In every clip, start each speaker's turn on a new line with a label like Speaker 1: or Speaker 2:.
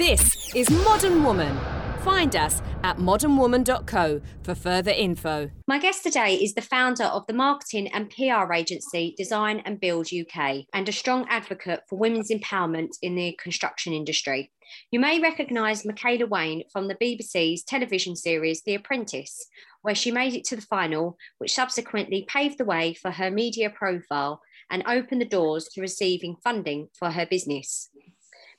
Speaker 1: This is Modern Woman. Find us at modernwoman.co for further info.
Speaker 2: My guest today is the founder of the marketing and PR agency Design and Build UK and a strong advocate for women's empowerment in the construction industry. You may recognise Michaela Wain from the BBC's television series The Apprentice, where she made it to the final, which subsequently paved the way for her media profile and opened the doors to receiving funding for her business.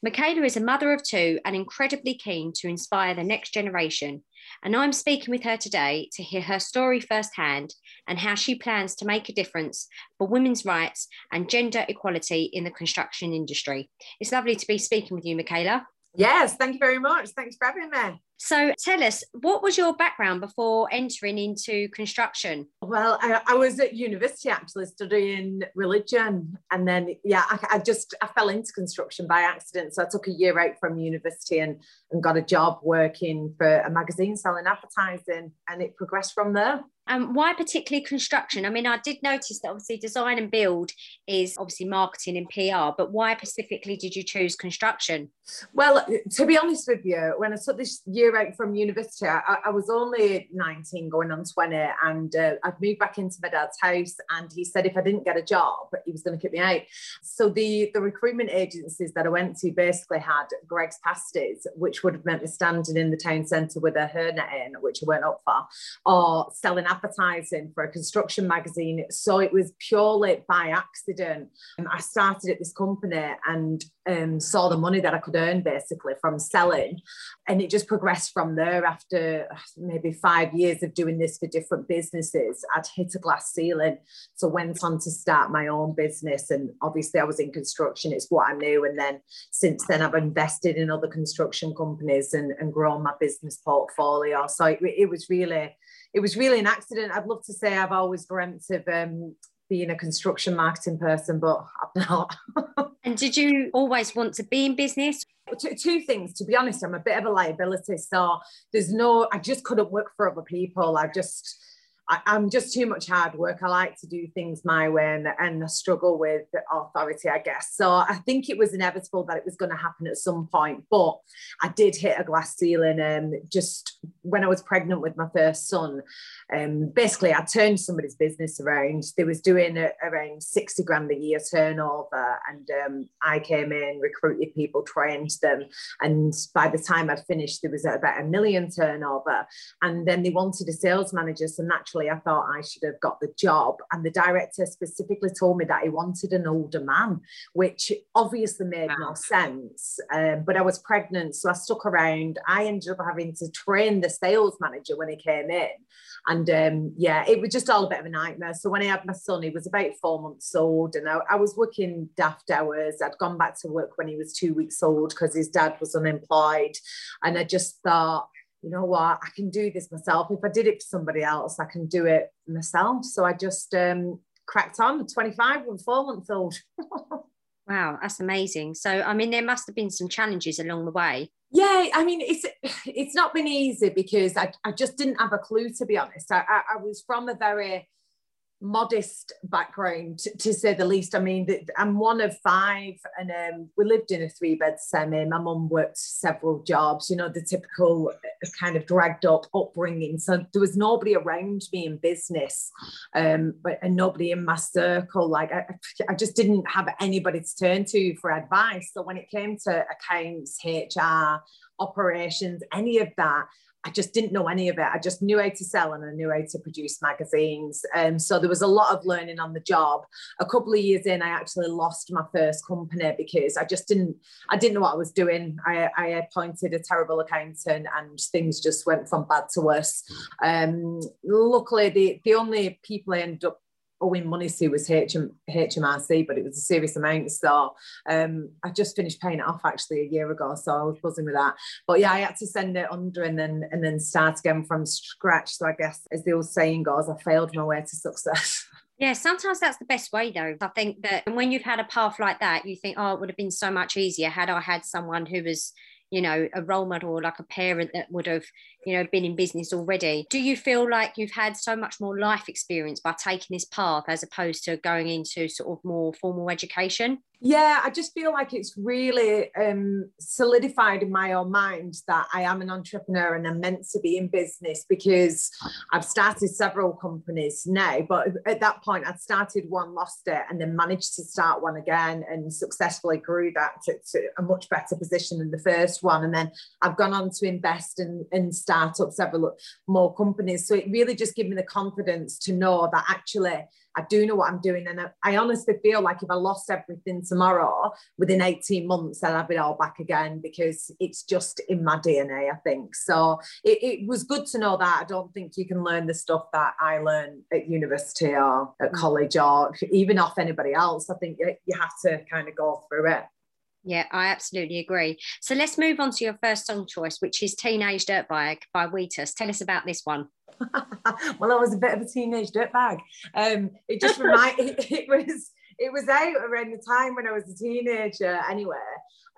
Speaker 2: Michaela is a mother of two and incredibly keen to inspire the next generation. And I'm speaking with her today to hear her story firsthand and how she plans to make a difference for women's rights and gender equality in the construction industry. It's lovely to be speaking with you, Michaela.
Speaker 3: Yes, thank you very much. Thanks for having me.
Speaker 2: So tell us, what was your background before entering into construction?
Speaker 3: Well, I, I was at university actually studying religion, and then yeah, I, I, just I fell into construction by accident. So I took a year out from university and and got a job working for a magazine selling advertising, and it progressed from there.
Speaker 2: Um, why particularly construction? I mean, I did notice that obviously design and build is obviously marketing and PR, but why specifically did you choose construction?
Speaker 3: Well, to be honest with you, when I took this year out from university, I, I was only 19 going on 20, and uh, I'd moved back into my dad's house, and he said if I didn't get a job, he was going to kick me out. So the, the recruitment agencies that I went to basically had Greggs pasties, which would have meant me standing in the town centre with a hairnet in, which I went up for, or selling advertising for a construction magazine. So it was purely by accident. Um, I started at this company and um, saw the money that I could earn basically from selling. And it just progressed from there after maybe five years of doing this for different businesses. I'd hit a glass ceiling. So went on to start my own business. And obviously I was in construction, it's what I knew. And then since then I've invested in other construction companies and, and grown my business portfolio. So it, it was really it was really an accident. I'd love to say I've always dreamt of um, being a construction marketing person, but I'm not.
Speaker 2: and did you always want to be in business?
Speaker 3: Two, two, things, to be honest, I'm a bit of a liability. So there's no, I just couldn't work for other people. I just, I, am just too much hard work. I like to do things my way and, and I struggle with authority, I guess. So I think it was inevitable that it was going to happen at some point. But I did hit a glass ceiling um, just when I was pregnant with my first son. Um, basically, I turned somebody's business around. They was doing a, around 60 grand a year turnover. And um, I came in, recruited people, trained them. And by the time I'd finished, there was about a million turnover. And then they wanted a sales manager. So naturally, I thought I should have got the job. And the director specifically told me that he wanted an older man, which obviously made wow. no sense. Um, but I was pregnant, so I stuck around. I ended up having to train the sales manager when he came in. And um, yeah, it was just all a bit of a nightmare. So when I had my son, he was about four months old, and I, I was working daft hours. I'd gone back to work when he was two weeks old because his dad was unemployed. And I just thought, you know what, I can do this myself. If I did it for somebody else, I can do it myself. So I just um, cracked on 25 with four months old.
Speaker 2: wow, that's amazing. So, I mean, there must have been some challenges along the way.
Speaker 3: Yeah, I mean, it's it's not been easy because I, I just didn't have a clue, to be honest. I, I, I was from a very modest background to say the least. I mean, I'm one of five, and um, we lived in a three bed semi. My mum worked several jobs, you know, the typical uh, kind of dragged up upbringing. So there was nobody around me in business, um, but and nobody in my circle. Like I, I just didn't have anybody to turn to for advice. So when it came to accounts, HR, operations, any of that, I just didn't know any of it. I just knew how to sell and I knew how to produce magazines. Um, so there was a lot of learning on the job. A couple of years in, I actually lost my first company because I just didn't, I didn't know what I was doing. I, I appointed a terrible accountant and things just went from bad to worse. Um, luckily, the, the only people I ended up owing money to was HM, HMRC, but it was a serious amount. So um, I just finished paying it off actually a year ago. So I was buzzing with that. But yeah, I had to send it under and then and then start again from scratch. So I guess as the old saying goes, I failed my way to success.
Speaker 2: Yeah, sometimes that's the best way though. I think that when you've had a path like that, you think, oh, it would have been so much easier had I had someone who was you know a role model or like a parent that would have you know been in business already do you feel like you've had so much more life experience by taking this path as opposed to going into sort of more formal education
Speaker 3: Yeah, I just feel like it's really um, solidified in my own mind that I am an entrepreneur and I'm meant to be in business because I've started several companies now. But at that point, I'd started one, lost it, and then managed to start one again and successfully grew that to, to a much better position than the first one. And then I've gone on to invest and, and start up several more companies. So it really just gave me the confidence to know that actually I do know what I'm doing. And I, I, honestly feel like if I lost everything tomorrow within 18 months, I'd have it all back again because it's just in my DNA, I think. So it, it was good to know that. I don't think you can learn the stuff that I learned at university or at mm. college or even off anybody else. I think you have to kind of go through it.
Speaker 2: Yeah, I absolutely agree. So let's move on to your first song choice, which is Teenage Dirtbag by Wheatus. Tell us about this one.
Speaker 3: well, I was a bit of a teenage dirtbag. Um, it just reminded it, it, was it was out around the time when I was a teenager anyway.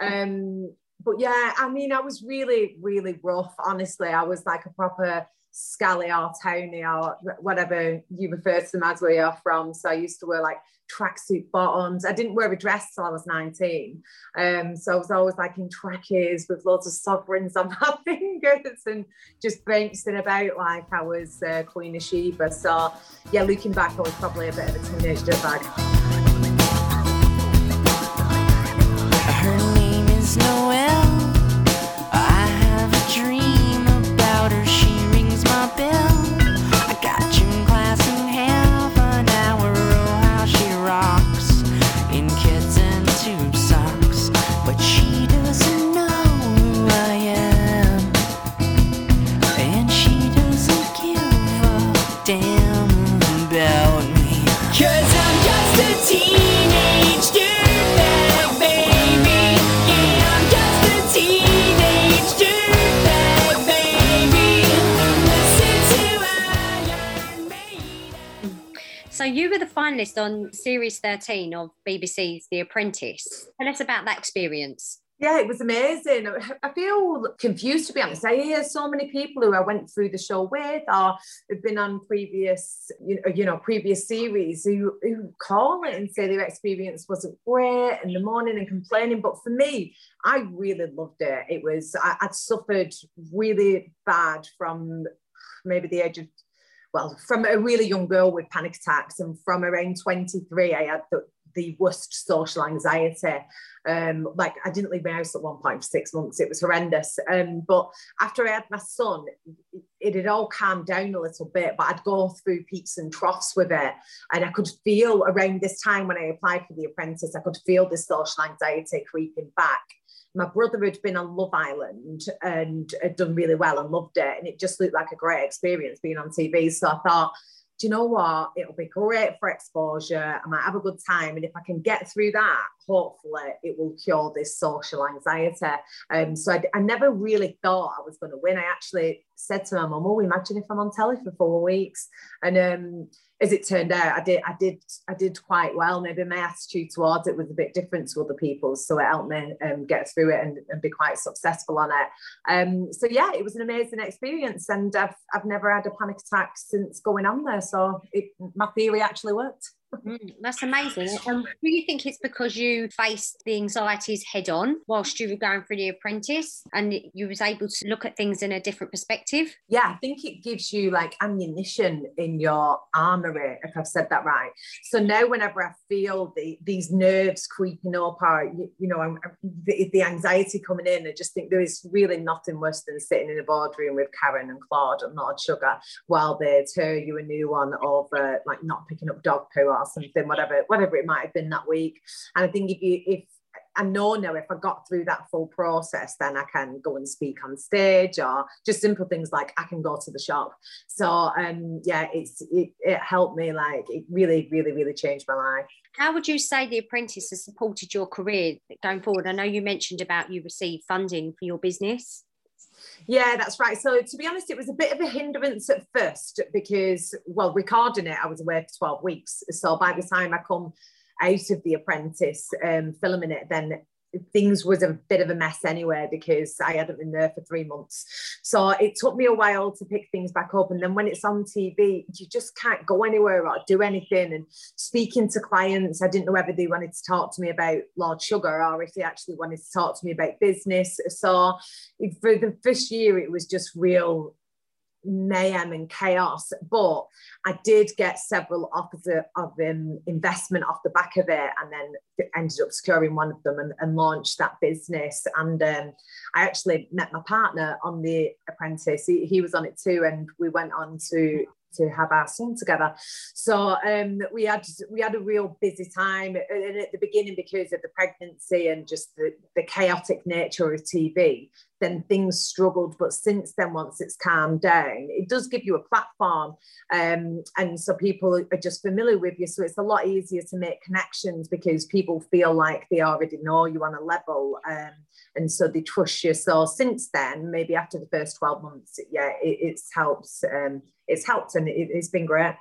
Speaker 3: Um, but yeah, I mean, I was really, really rough, honestly. I was like a proper scally or Tony or whatever you refer to them as where you're from. So I used to wear like tracksuit bottoms. I didn't wear a dress till I was 19. Um, so I was always like in trackies with loads of sovereigns on my fingers and just bouncing about like I was uh, Queen of Sheba. So yeah, looking back, I was probably a bit of a teenage dirtbag. Her name is.
Speaker 2: So you were the finalist on series 13 of BBC's The Apprentice. Tell us about that experience.
Speaker 3: Yeah, it was amazing. I feel confused to be honest. I hear so many people who I went through the show with or have been on previous, you know, previous series who, who call it and say their experience wasn't great in the morning and complaining. But for me, I really loved it. It was I, I'd suffered really bad from maybe the age of well, from a really young girl with panic attacks, and from around 23, I had the, the worst social anxiety. Um, like I didn't leave my house at one point for six months. It was horrendous. Um, but after I had my son, it, had all calmed down a little bit. But I'd go through peaks and troughs with it, and I could feel around this time when I applied for the apprentice, I could feel the social anxiety creeping back my brother had been on Love Island and had done really well and loved it. And it just looked like a great experience being on TV. So I thought, do you know what? It'll be great for exposure. I might have a good time. And if I can get through that, hopefully it will cure this social anxiety. Um, so I, I never really thought I was going to win. I actually said to my mum, oh, imagine if I'm on telly for four weeks. And um, as it turned out, I did, I did, I did quite well. Maybe my attitude towards it was a bit different to other people's, so it helped me um, get through it and, and, be quite successful on it. Um, so yeah, it was an amazing experience, and I've I've never had a panic attack since going on there. So it, my theory actually worked.
Speaker 2: Mm, that's amazing. Um, do you think it's because you faced the anxieties head on whilst you were going through the apprentice and you was able to look at things in a different perspective?
Speaker 3: Yeah, I think it gives you like ammunition in your armory, if I've said that right. So now whenever I feel the, these nerves creeping up or, you, you know, I'm, the, the anxiety coming in, I just think there is really nothing worse than sitting in a boardroom with Karren and Claude and Lord Sugar while they tell you a new one over like not picking up dog poo or something, whatever, whatever it might have been that week. And I think if you if I know now if I got through that full process, then I can go and speak on stage or just simple things like I can go to the shop. So um yeah, it's it, it helped me like it really, really, really changed my life.
Speaker 2: How would you say the apprentice has supported your career going forward? I know you mentioned about you received funding for your business.
Speaker 3: Yeah, that's right. So to be honest, it was a bit of a hindrance at first because, well, recording it, I was away for 12 weeks. So by the time I come out of The Apprentice, um, filming it, then things was a bit of a mess anyway because I hadn't been there for three months. So it took me a while to pick things back up. And then when it's on TV, you just can't go anywhere or do anything. And speaking to clients, I didn't know whether they wanted to talk to me about Lord Sugar or if they actually wanted to talk to me about business. So for the first year, it was just real mayhem and chaos. But I did get several offers of um, investment off the back of it, and then ended up securing one of them and, and launched that business. And um, I actually met my partner on The Apprentice. He, he was on it too, and we went on to to have our son together. So um, we had we had a real busy time and at the beginning because of the pregnancy and just the, the chaotic nature of TV. Then things struggled, but since then, once it's calmed down, it does give you a platform, um, and so people are just familiar with you. So it's a lot easier to make connections because people feel like they already know you on a level. Um, and so they trust you. So since then, maybe after the first 12 months, yeah, it, it's helped. Um, it's helped and it, has been great.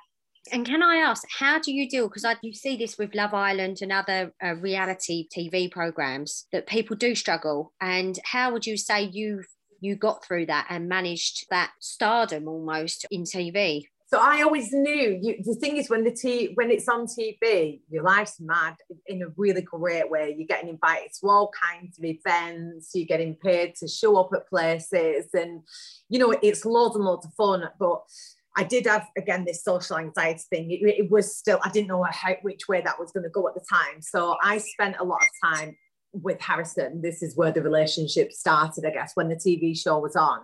Speaker 2: And can I ask, how do you deal? Because you see this with Love Island and other uh, reality TV programs that people do struggle. And how would you say you you got through that and managed that stardom almost in TV?
Speaker 3: So I always knew. You, the thing is, when the t when it's on TV, your life's mad in a really great way. You're getting invited to all kinds of events. You're getting paid to show up at places, and you know it's loads and loads of fun. But I did have again this social anxiety thing. It, it was still I didn't know how, which way that was going to go at the time. So I spent a lot of time with Harrison, this is where the relationship started, I guess, when the TV show was on.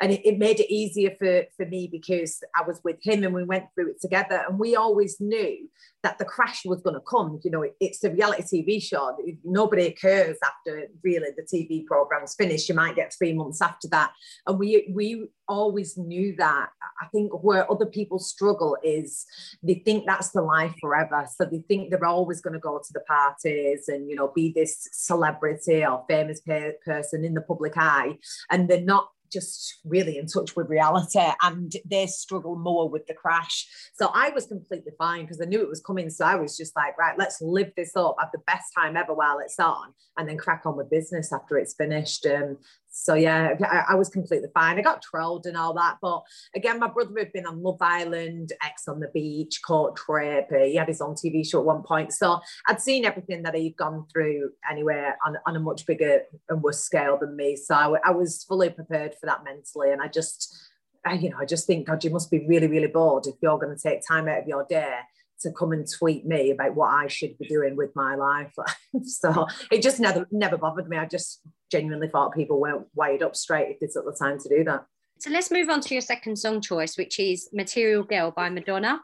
Speaker 3: And it, it, made it easier for, for me because I was with him and we went through it together. And we always knew that the crash was going to come. You know, it, it's a reality TV show. Nobody occurs after really the TV program's finished. You might get three months after that. And we we always knew that. I think where other people struggle is they think that's the life forever. So they think they're always going to go to the parties and, you know, be this celebrity or famous person in the public eye. And they're not just really in touch with reality and they struggle more with the crash. So I was completely fine because I knew it was coming. So I was just like, right, let's live this up, have the best time ever while it's on, and then crack on with business after it's finished. Um, so yeah, I, I, was completely fine. I got trolled and all that, but again, my brother had been on Love Island, Ex on the Beach, Coach Trip. Uh, he had his own TV show at one point, so I'd seen everything that he'd gone through anyway on, on a much bigger and worse scale than me. So I, I was fully prepared for that mentally, and I just, I, you know, I just think God, you must be really, really bored if you're going to take time out of your day to come and tweet me about what I should be doing with my life. so it just never never bothered me. I just genuinely thought people weren't wired up straight if they took the time to do that.
Speaker 2: So let's move on to your second song choice, which is Material Girl by Madonna.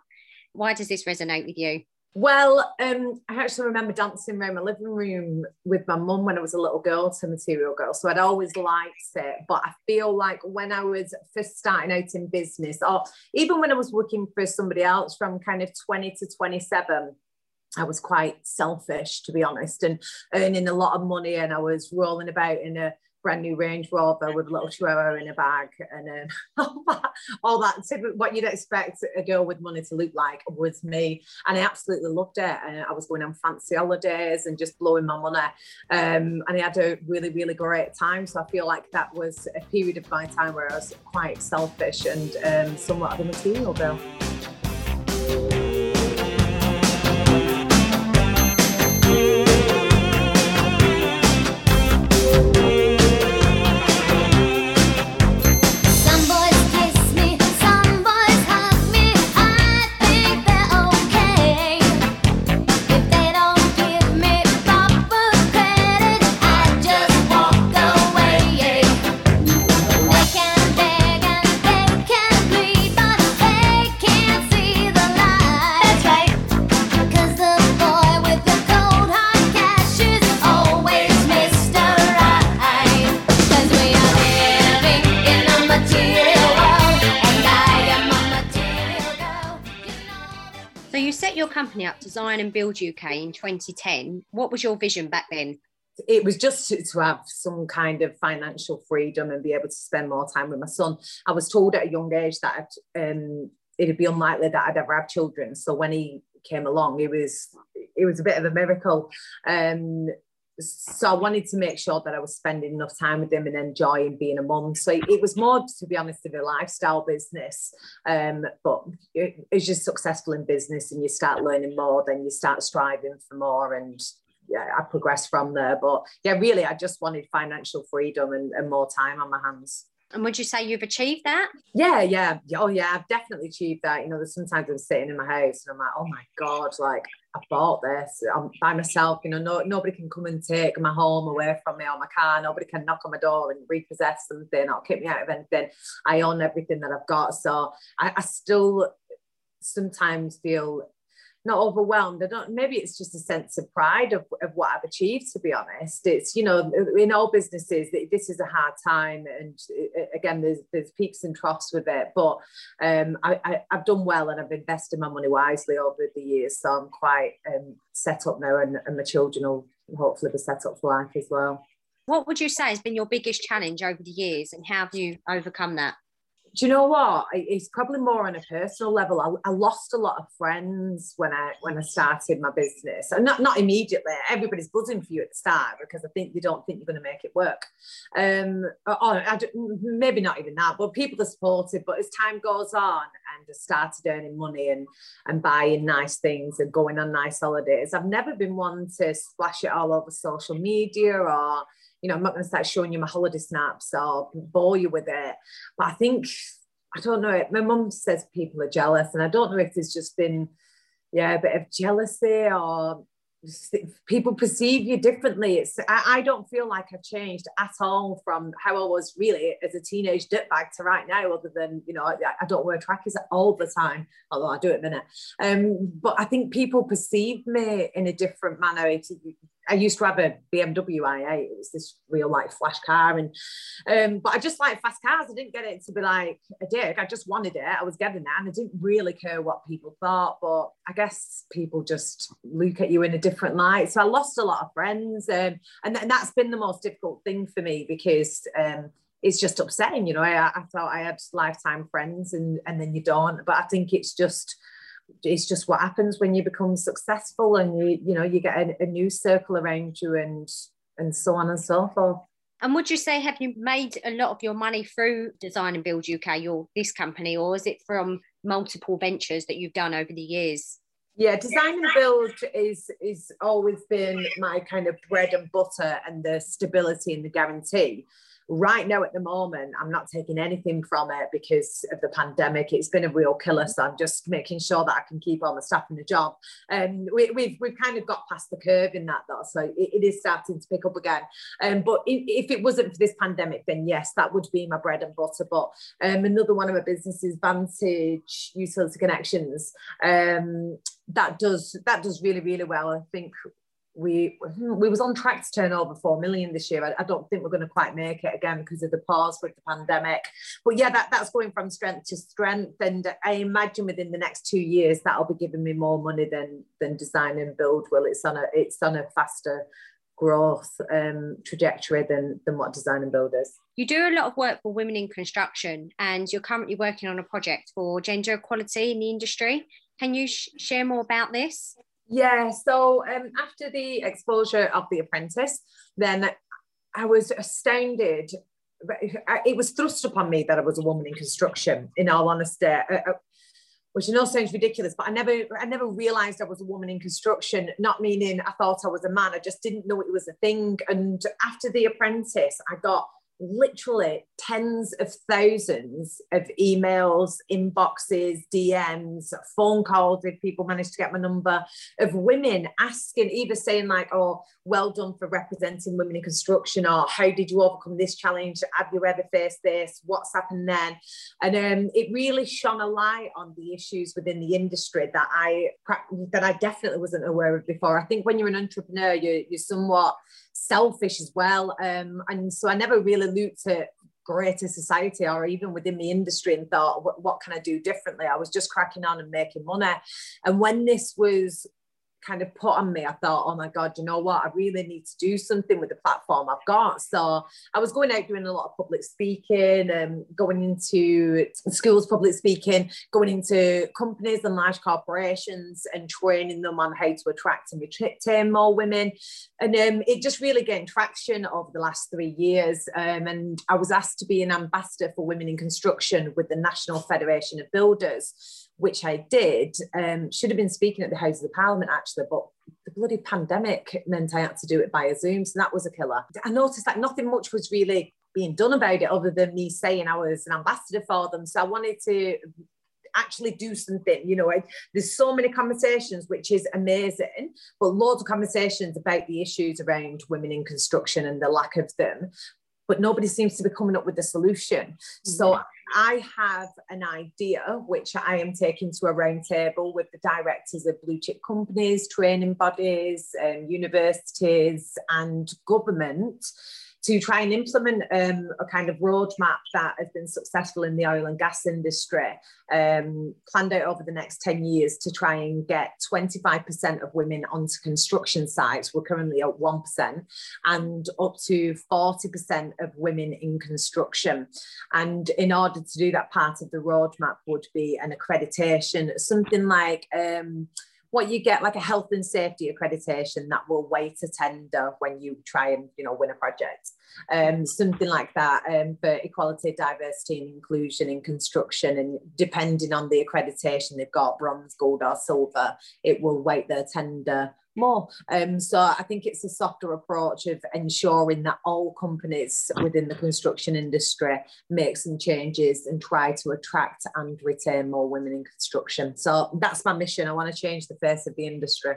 Speaker 2: Why does this resonate with you?
Speaker 3: Well, um, I actually remember dancing around my living room with my mum when I was a little girl to Material Girl. So I'd always liked it. But I feel like when I was first starting out in business, or even when I was working for somebody else from kind of 20 to 27, I was quite selfish, to be honest, and earning a lot of money. And I was rolling about in a brand new Range Rover with a little chihuahua in a bag and um, all that, all that what you'd expect a girl with money to look like was me. And I absolutely loved it. And I was going on fancy holidays and just blowing my money. Um, and I had a really, really great time. So I feel like that was a period of my time where I was quite selfish and um, somewhat of a material girl.
Speaker 2: And Build UK, in 2010. What was your vision back then?
Speaker 3: It was just to, to have some kind of financial freedom and be able to spend more time with my son. I was told at a young age that um, it'd be unlikely that I'd ever have children. So when he came along, it was it was a bit of a miracle. Um, so I wanted to make sure that I was spending enough time with them and enjoying being a mum. So it was more, to be honest, of a lifestyle business. Um, but as you're successful in business and you start learning more, then you start striving for more. And yeah, I progressed from there. But yeah, really, I just wanted financial freedom and, and more time on my hands.
Speaker 2: And would you say you've achieved that?
Speaker 3: Yeah, yeah. Oh, yeah, I've definitely achieved that. You know, there's sometimes I'm sitting in my house and I'm like, oh my God, like I bought this. I'm by myself. You know, no, nobody can come and take my home away from me or my car. Nobody can knock on my door and repossess something or kick me out of anything. I own everything that I've got. So I, I still sometimes feel not overwhelmed. I don't. Maybe it's just a sense of pride of, of what I've achieved. To be honest, it's you know in all businesses this is a hard time, and again there's there's peaks and troughs with it. But um, I, I have done well, and I've invested my money wisely over the years, so I'm quite um, set up now, and, and my children will hopefully be set up for life as well.
Speaker 2: What would you say has been your biggest challenge over the years, and how have you overcome that?
Speaker 3: Do you know what? It's probably more on a personal level. I, I, lost a lot of friends when I when I started my business, and not not immediately. Everybody's buzzing for you at the start because I think they don't think you're going to make it work. Um, or, or maybe not even that, but people are supportive. But as time goes on, and I started earning money and and buying nice things and going on nice holidays, I've never been one to splash it all over social media or you know, I'm not going to start showing you my holiday snaps or bore you with it. But I think, I don't know, my mum says people are jealous. And I don't know if there's just been, yeah, a bit of jealousy or people perceive you differently. It's I, I, don't feel like I've changed at all from how I was really as a teenage dirtbag to right now, other than you know I, I don't wear trackies all the time, although I do it a minute. Um, but I think people perceive me in a different manner. I used to have a BMW i8. It was this real like flash car, and um, but I just like fast cars. I didn't get it to be like a dick. I just wanted it. I was getting that, and I didn't really care what people thought. But I guess people just look at you in a different light. So I lost a lot of friends, um, and, th- and that's been the most difficult thing for me because. Um, it's just upsetting, you know. I, I thought I had lifetime friends, and and then you don't. But I think it's just it's just what happens when you become successful and you you know you get a, a new circle around you and and so on and so forth.
Speaker 2: And would you say have you made a lot of your money through design and build uk your this company or is it from multiple ventures that you've done over the years?
Speaker 3: Yeah design and build is is always been my kind of bread and butter and the stability and the guarantee right now at the moment i'm not taking anything from it because of the pandemic. It's been a real killer so i'm just making sure that i can keep all the staff in the job. And um, we, have we've, we've kind of got past the curve in that though so it, it is starting to pick up again. Um, but if, if it wasn't for this pandemic then yes that would be my bread and butter. But um, another one of my businesses vantage utility connections um, that does that does really really well. I think we we was on track to turn over four million this year. I, I, don't think we're going to quite make it again because of the pause with the pandemic. But yeah, that, that's going from strength to strength, and I imagine within the next two years that'll be giving me more money than than design and build. will. it's on a it's on a faster growth um, trajectory than than what design and build is.
Speaker 2: You do a lot of work for women in construction, and you're currently working on a project for gender equality in the industry. Can you sh- share more about this?
Speaker 3: Yeah, so um, after the exposure of The Apprentice, then I was astounded. It was thrust upon me that I was a woman in construction, in all honesty. Uh, uh, which I know sounds ridiculous, but I never, I never realised I was a woman in construction. Not meaning I thought I was a man. I just didn't know it was a thing. And after The Apprentice, I got literally tens of thousands of emails, inboxes, DMs, phone calls if people managed to get my number of women asking, either saying like, "Oh, well done for representing women in construction," or "How did you overcome this challenge? Have you ever faced this? What's happened then?" And um, it really shone a light on the issues within the industry that I that I definitely wasn't aware of before. I think when you're an entrepreneur, you're, you're somewhat selfish as well. Um, and so I never really looked at greater society or even within the industry and thought, what, what can I do differently? I was just cracking on and making money. And when this was kind of put on me, I thought, oh my God, you know what? I really need to do something with the platform I've got. So I was going out doing a lot of public speaking, um, going into schools, public speaking, going into companies and large corporations and training them on how to attract and retain more women. And um, it just really gained traction over the last three years. Um, and I was asked to be an ambassador for women in construction with the National Federation of Builders which I did, um, should have been speaking at the House of the Parliament actually, but the bloody pandemic meant I had to do it via Zoom. So that was a killer. I noticed that nothing much was really being done about it other than me saying I was an ambassador for them. So I wanted to actually do something. You know, I, there's so many conversations, which is amazing, but loads of conversations about the issues around women in construction and the lack of them. But nobody seems to be coming up with a solution. So I have an idea which I am taking to a roundtable with the directors of blue chip companies, training bodies, um, universities, and government to try and implement um, a kind of roadmap that has been successful in the oil and gas industry, um, planned out over the next 10 years to try and get 25% of women onto construction sites. We're currently at 1%, and up to 40% of women in construction. And in order to do that, part of the roadmap would be an accreditation, something like um, what you get like a health and safety accreditation that will wait a tender when you try and you know win a project um, something like that um, for equality diversity and inclusion in construction and depending on the accreditation they've got bronze gold or silver it will weight their tender more. Um, so I think it's a softer approach of ensuring that all companies within the construction industry make some changes and try to attract and retain more women in construction. So that's my mission. I want to change the face of the industry.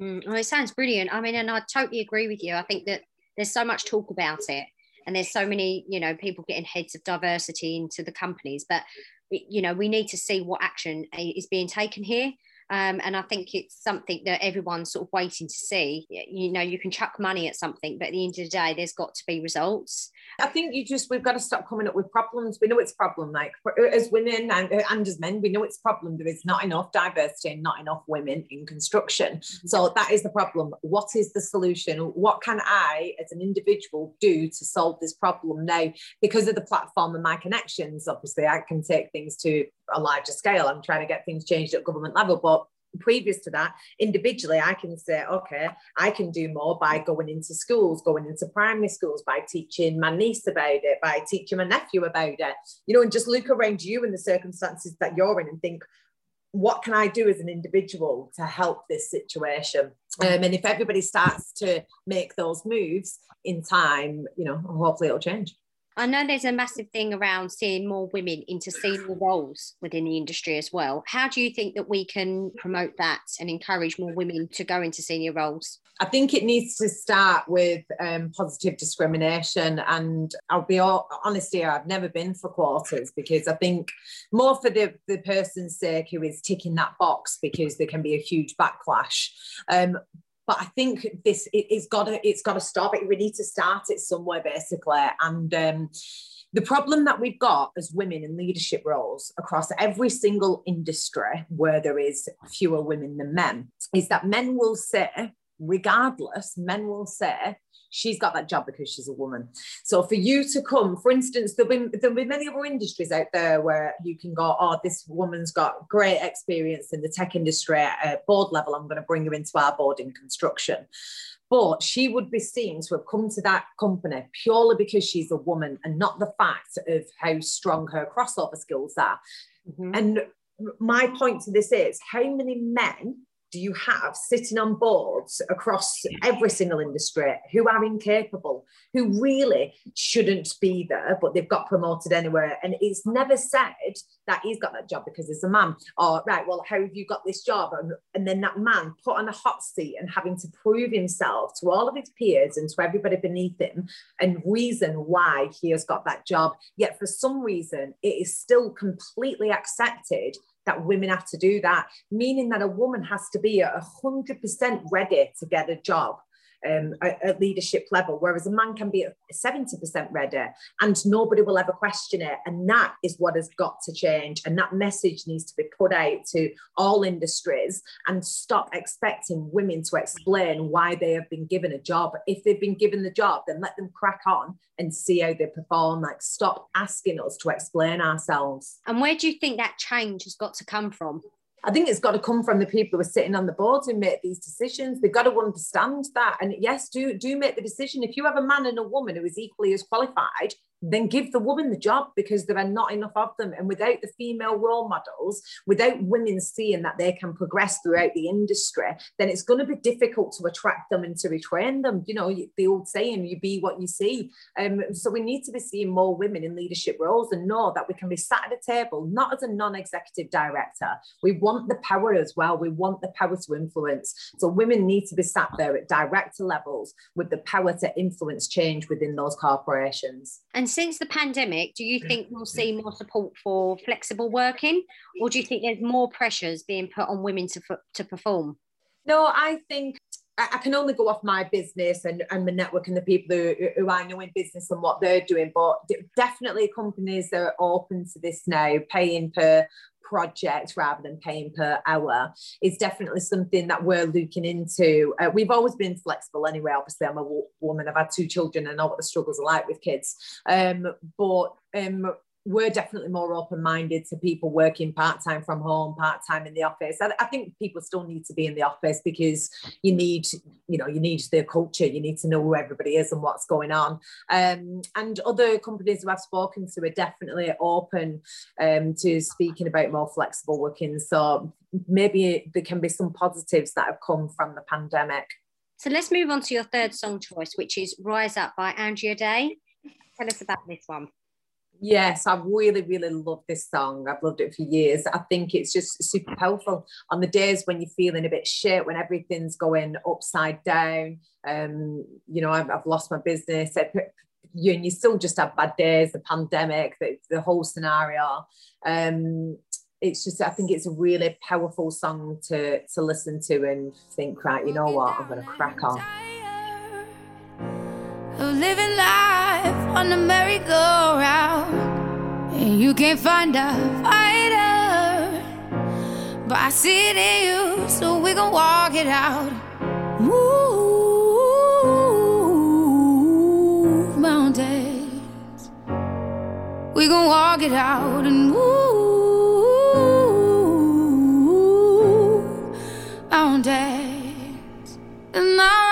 Speaker 2: Mm, well, it sounds brilliant. I mean, and I totally agree with you. I think that there's so much talk about it and there's so many, you know, people getting heads of diversity into the companies, but you know, we need to see what action is being taken here. Um, and I think it's something that everyone's sort of waiting to see. You know, you can chuck money at something, but at the end of the day, there's got to be results.
Speaker 3: I think you just we've got to stop coming up with problems. We know it's problem. Like as women and, and as men, we know it's problem. There is not enough diversity and not enough women in construction. Mm-hmm. So that is the problem. What is the solution? What can I, as an individual, do to solve this problem now? Because of the platform and my connections, obviously, I can take things to a larger scale. I'm trying to get things changed at government level, but previous to that individually i can say okay i can do more by going into schools going into primary schools by teaching my niece about it by teaching my nephew about it you know and just look around you and the circumstances that you're in and think what can i do as an individual to help this situation um, and if everybody starts to make those moves in time you know hopefully it'll change
Speaker 2: I know there's a massive thing around seeing more women into senior roles within the industry as well. How do you think that we can promote that and encourage more women to go into senior roles?
Speaker 3: I think it needs to start with um, positive discrimination. And I'll be all, honest here, I've never been for quotas because I think more for the, the person's sake who is ticking that box because there can be a huge backlash. Um, but I think this it, has got to it's got to stop. It, we need to start it somewhere basically. And um, the problem that we've got as women in leadership roles across every single industry where there is fewer women than men is that men will say, regardless, men will say, she's got that job because she's a woman. So for you to come, for instance, there'll be there'll be many other industries out there where you can go, oh, this woman's got great experience in the tech industry at board level. I'm going to bring her into our board in construction. But she would be seen to have come to that company purely because she's a woman and not the fact of how strong her crossover skills are. Mm-hmm. And my point to this is how many men do you have sitting on boards across every single industry who are incapable, who really shouldn't be there, but they've got promoted anywhere? And it's never said that he's got that job because he's a man, or right, well, how have you got this job? And, and then that man put on a hot seat and having to prove himself to all of his peers and to everybody beneath him and reason why he has got that job. Yet for some reason, it is still completely accepted that women have to do that, meaning that a woman has to be a hundred percent ready to get a job. Um, at, at, leadership level, whereas a man can be at 70% ready and nobody will ever question it. And that is what has got to change. And that message needs to be put out to all industries and stop expecting women to explain why they have been given a job. If they've been given the job, then let them crack on and see how they perform. Like, stop asking us to explain ourselves.
Speaker 2: And where do you think that change has got to come from?
Speaker 3: I think it's got to come from the people who are sitting on the boards who make these decisions. They've got to understand that. And yes, do do make the decision. If you have a man and a woman who is equally as qualified, then give the woman the job because there are not enough of them. And without the female role models, without women seeing that they can progress throughout the industry, then it's going to be difficult to attract them and to retrain them. You know, the old saying, you be what you see. Um, so we need to be seeing more women in leadership roles and know that we can be sat at a table, not as a non executive director. We want the power as well. We want the power to influence. So women need to be sat there at director levels with the power to influence change within those corporations.
Speaker 2: And since the pandemic, do you think we'll mm. see more support for flexible working, or do you think there's more pressures being put on women to, to perform?
Speaker 3: No, I think I can only go off my business and, and my network and the people who, who I know in business and what they're doing. But definitely companies that are open to this now, paying per project rather than paying per hour is definitely something that we're looking into. Uh, we've always been flexible anyway. Obviously, I'm a woman, I've had two children, and know what the struggles are like with kids. Um, but um, we're definitely more open-minded to people working part-time from home part-time in the office. I, I, think people still need to be in the office because you need you know you need the culture. You need to know who everybody is and what's going on. Um, and other companies who i've spoken to are definitely open um, to speaking about more flexible working. So maybe there can be some positives that have come from the pandemic.
Speaker 2: So let's move on to your third song choice which is rise up by andra day. Tell us about this one
Speaker 3: Yes, I really, really love this song. I've loved it for years. I think it's just super powerful on the days when you're feeling a bit shit, when everything's going upside down. Um, you know, I've, I've lost my business. You and you still just have bad days, the pandemic, the, the whole scenario. Um, it's just, I think it's a really powerful song to to listen to and think, right, you know what, I'm gonna crack on. Living life on the merry-go-round, and you can't find a fighter. But I see it in you, so we gon' walk it out. Move mountains. We gon' walk it out and move mountains. And I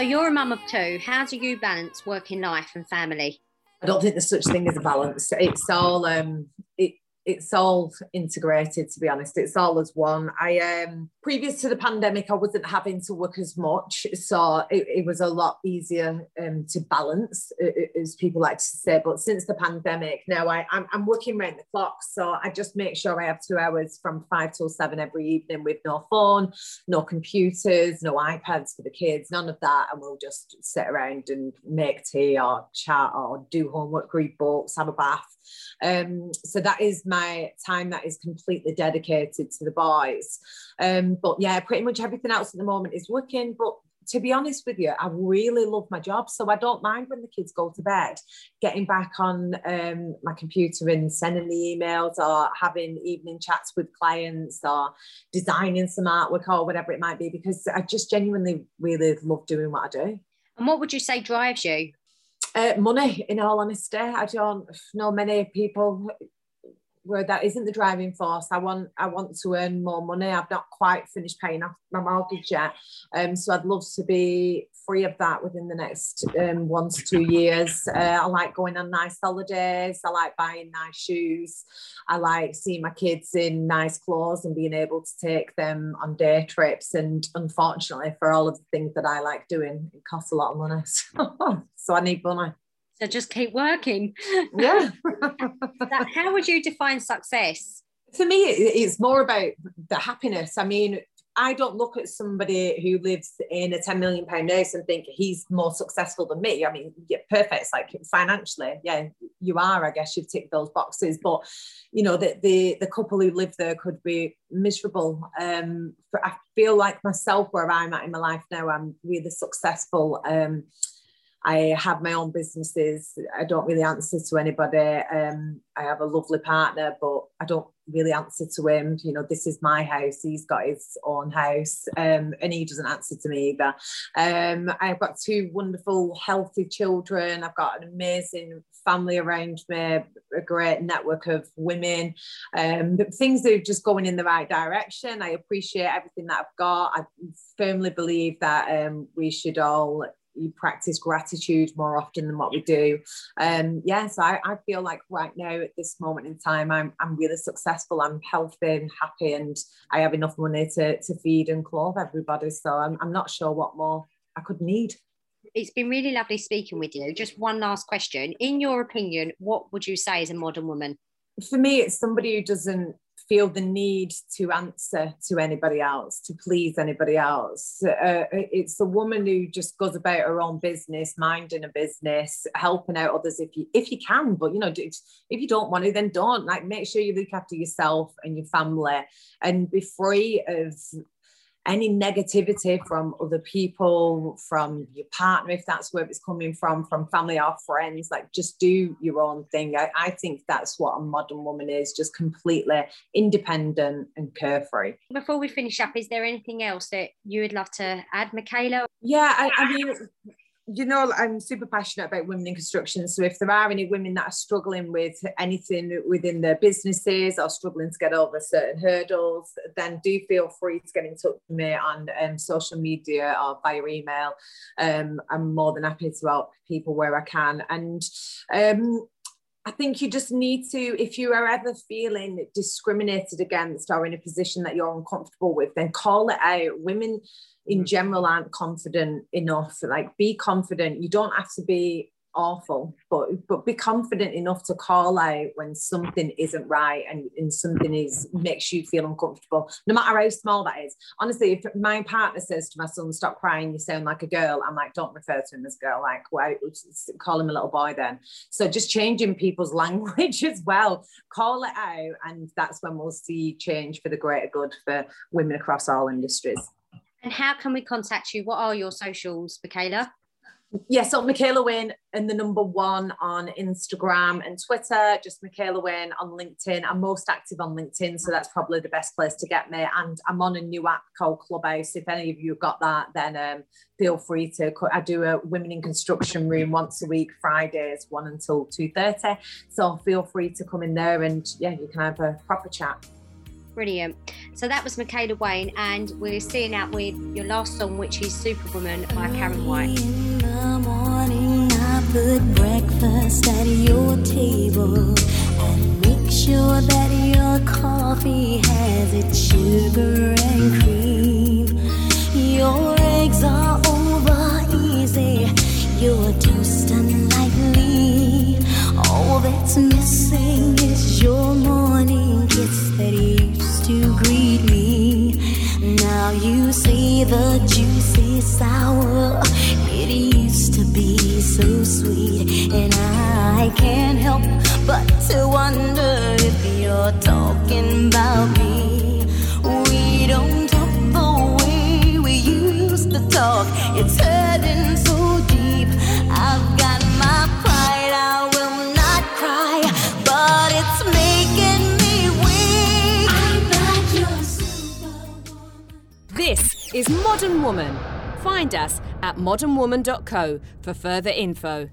Speaker 2: you're a mum of two. How do you balance working life and family?
Speaker 3: I don't think there's such thing as a balance. It's all um, it, it's all integrated to be honest. It's all as one. I um previous to the pandemic i wasn't having to work as much so it, it was a lot easier um, to balance as people like to say. But since the pandemic now I, I'm, I'm working around the clock so i just make sure i have two hours from five till seven every evening with no phone no computers no ipads for the kids none of that. And we'll just sit around and make tea or chat or do homework read books have a bath. Um, so that is my time that is completely dedicated to the boys. Um, but yeah, pretty much everything else at the moment is working. But to be honest with you, I really love my job. So I don't mind when the kids go to bed, getting back on um, my computer and sending the emails or having evening chats with clients or designing some artwork or whatever it might be, because I just genuinely really love doing what I do.
Speaker 2: And what would you say drives you?
Speaker 3: Uh, money, in all honesty, I don't know many people where that isn't the driving force. I want I want to earn more money. I've not quite finished paying off my mortgage yet, um, so I'd love to be free of that within the next um, one to two years. Uh, I like going on nice holidays. I like buying nice shoes. I like seeing my kids in nice clothes and being able to take them on day trips. And unfortunately, for all of the things that I like doing, it costs a lot of money. so I need money.
Speaker 2: So just keep working.
Speaker 3: Yeah.
Speaker 2: how would you define success?
Speaker 3: For me, it's more about the happiness. I mean, I don't look at somebody who lives in a 10 million pound house and think he's more successful than me. I mean, yeah, perfect. It's like financially, yeah, you are. I guess you've ticked those boxes, but you know, the the, the couple who live there could be miserable. Um, I feel like myself where I'm at in my life now, I'm really successful. Um, I have my own businesses. I don't really answer to anybody. Um, I have a lovely partner, but I don't really answer to him. You know, this is my house. He's got his own house, um, and he doesn't answer to me either. Um, I've got two wonderful, healthy children. I've got an amazing family around me, a great network of women. Um, things are just going in the right direction. I appreciate everything that I've got. I firmly believe that um, we should all you practice gratitude more often than what we do. Um, yeah, so I, I feel like right now at this moment in time, I'm, I'm really successful. I'm healthy and happy, and I have enough money to, to feed and clothe everybody. So I'm, I'm not sure what more I could need.
Speaker 2: It's been really lovely speaking with you. Just one last question. In your opinion, what would you say is a modern woman?
Speaker 3: For me, it's somebody who doesn't feel the need to answer to anybody else, to please anybody else. Uh, it's a woman who just goes about her own business, minding a business, helping out others if you if you can. But you know, if you don't want to, then don't. Like, make sure you look after yourself and your family, and be free of any negativity from other people, from your partner, if that's where it's coming from, from family or friends, like just do your own thing. I, I think that's what a modern woman is, just completely independent and carefree.
Speaker 2: Before we finish up, is there anything else that you would love to add, Michaela?
Speaker 3: Yeah, I, I mean, you know, I'm super passionate about women in construction. So if there are any women that are struggling with anything within their businesses or struggling to get over certain hurdles, then do feel free to get in touch with me on um, social media or via email. Um, I'm more than happy to help people where I can. And um, I think you just need to, if you are ever feeling discriminated against or in a position that you're uncomfortable with, then call it out. Women in mm. general aren't confident enough. Like be confident. You don't have to be awful, but but be confident enough to call out when something isn't right and, and something is makes you feel uncomfortable, no matter how small that is. Honestly, if my partner says to my son, "Stop crying, you sound like a girl," I'm like, "Don't refer to him as girl. Like, why call him a little boy then?" So just changing people's language as well. Call it out, and that's when we'll see change for the greater good for women across all industries.
Speaker 2: And how can we contact you? What are your socials, Michaela?
Speaker 3: Yeah, so Michaela Wain and the number one on Instagram and Twitter, just Michaela Wain on LinkedIn. I'm most active on LinkedIn, so that's probably the best place to get me. And I'm on a new app called Clubhouse. If any of you have got that, then um, feel free to. I do a women in construction room once a week, Fridays, one until two thirty. So feel free to come in there, and yeah, you can have a proper chat.
Speaker 2: Brilliant. So that was Michaela Wain, and we're seeing out with your last song, which is Superwoman by Karyn White. Put breakfast at your table and make sure that your coffee has its sugar and cream. Your eggs are over easy, your toast unlikely. All that's missing is your morning kiss that used to greet me. Now you see the juicy sour. Used to be so sweet, and I can't help but to wonder if you're talking about me. We don't talk the way we used to talk. It's hurting so deep. I've got my pride. I will not cry, but it's making me weak. I'm not your superwoman.
Speaker 1: This is Modern Woman. Find us at modernwoman.co for further info.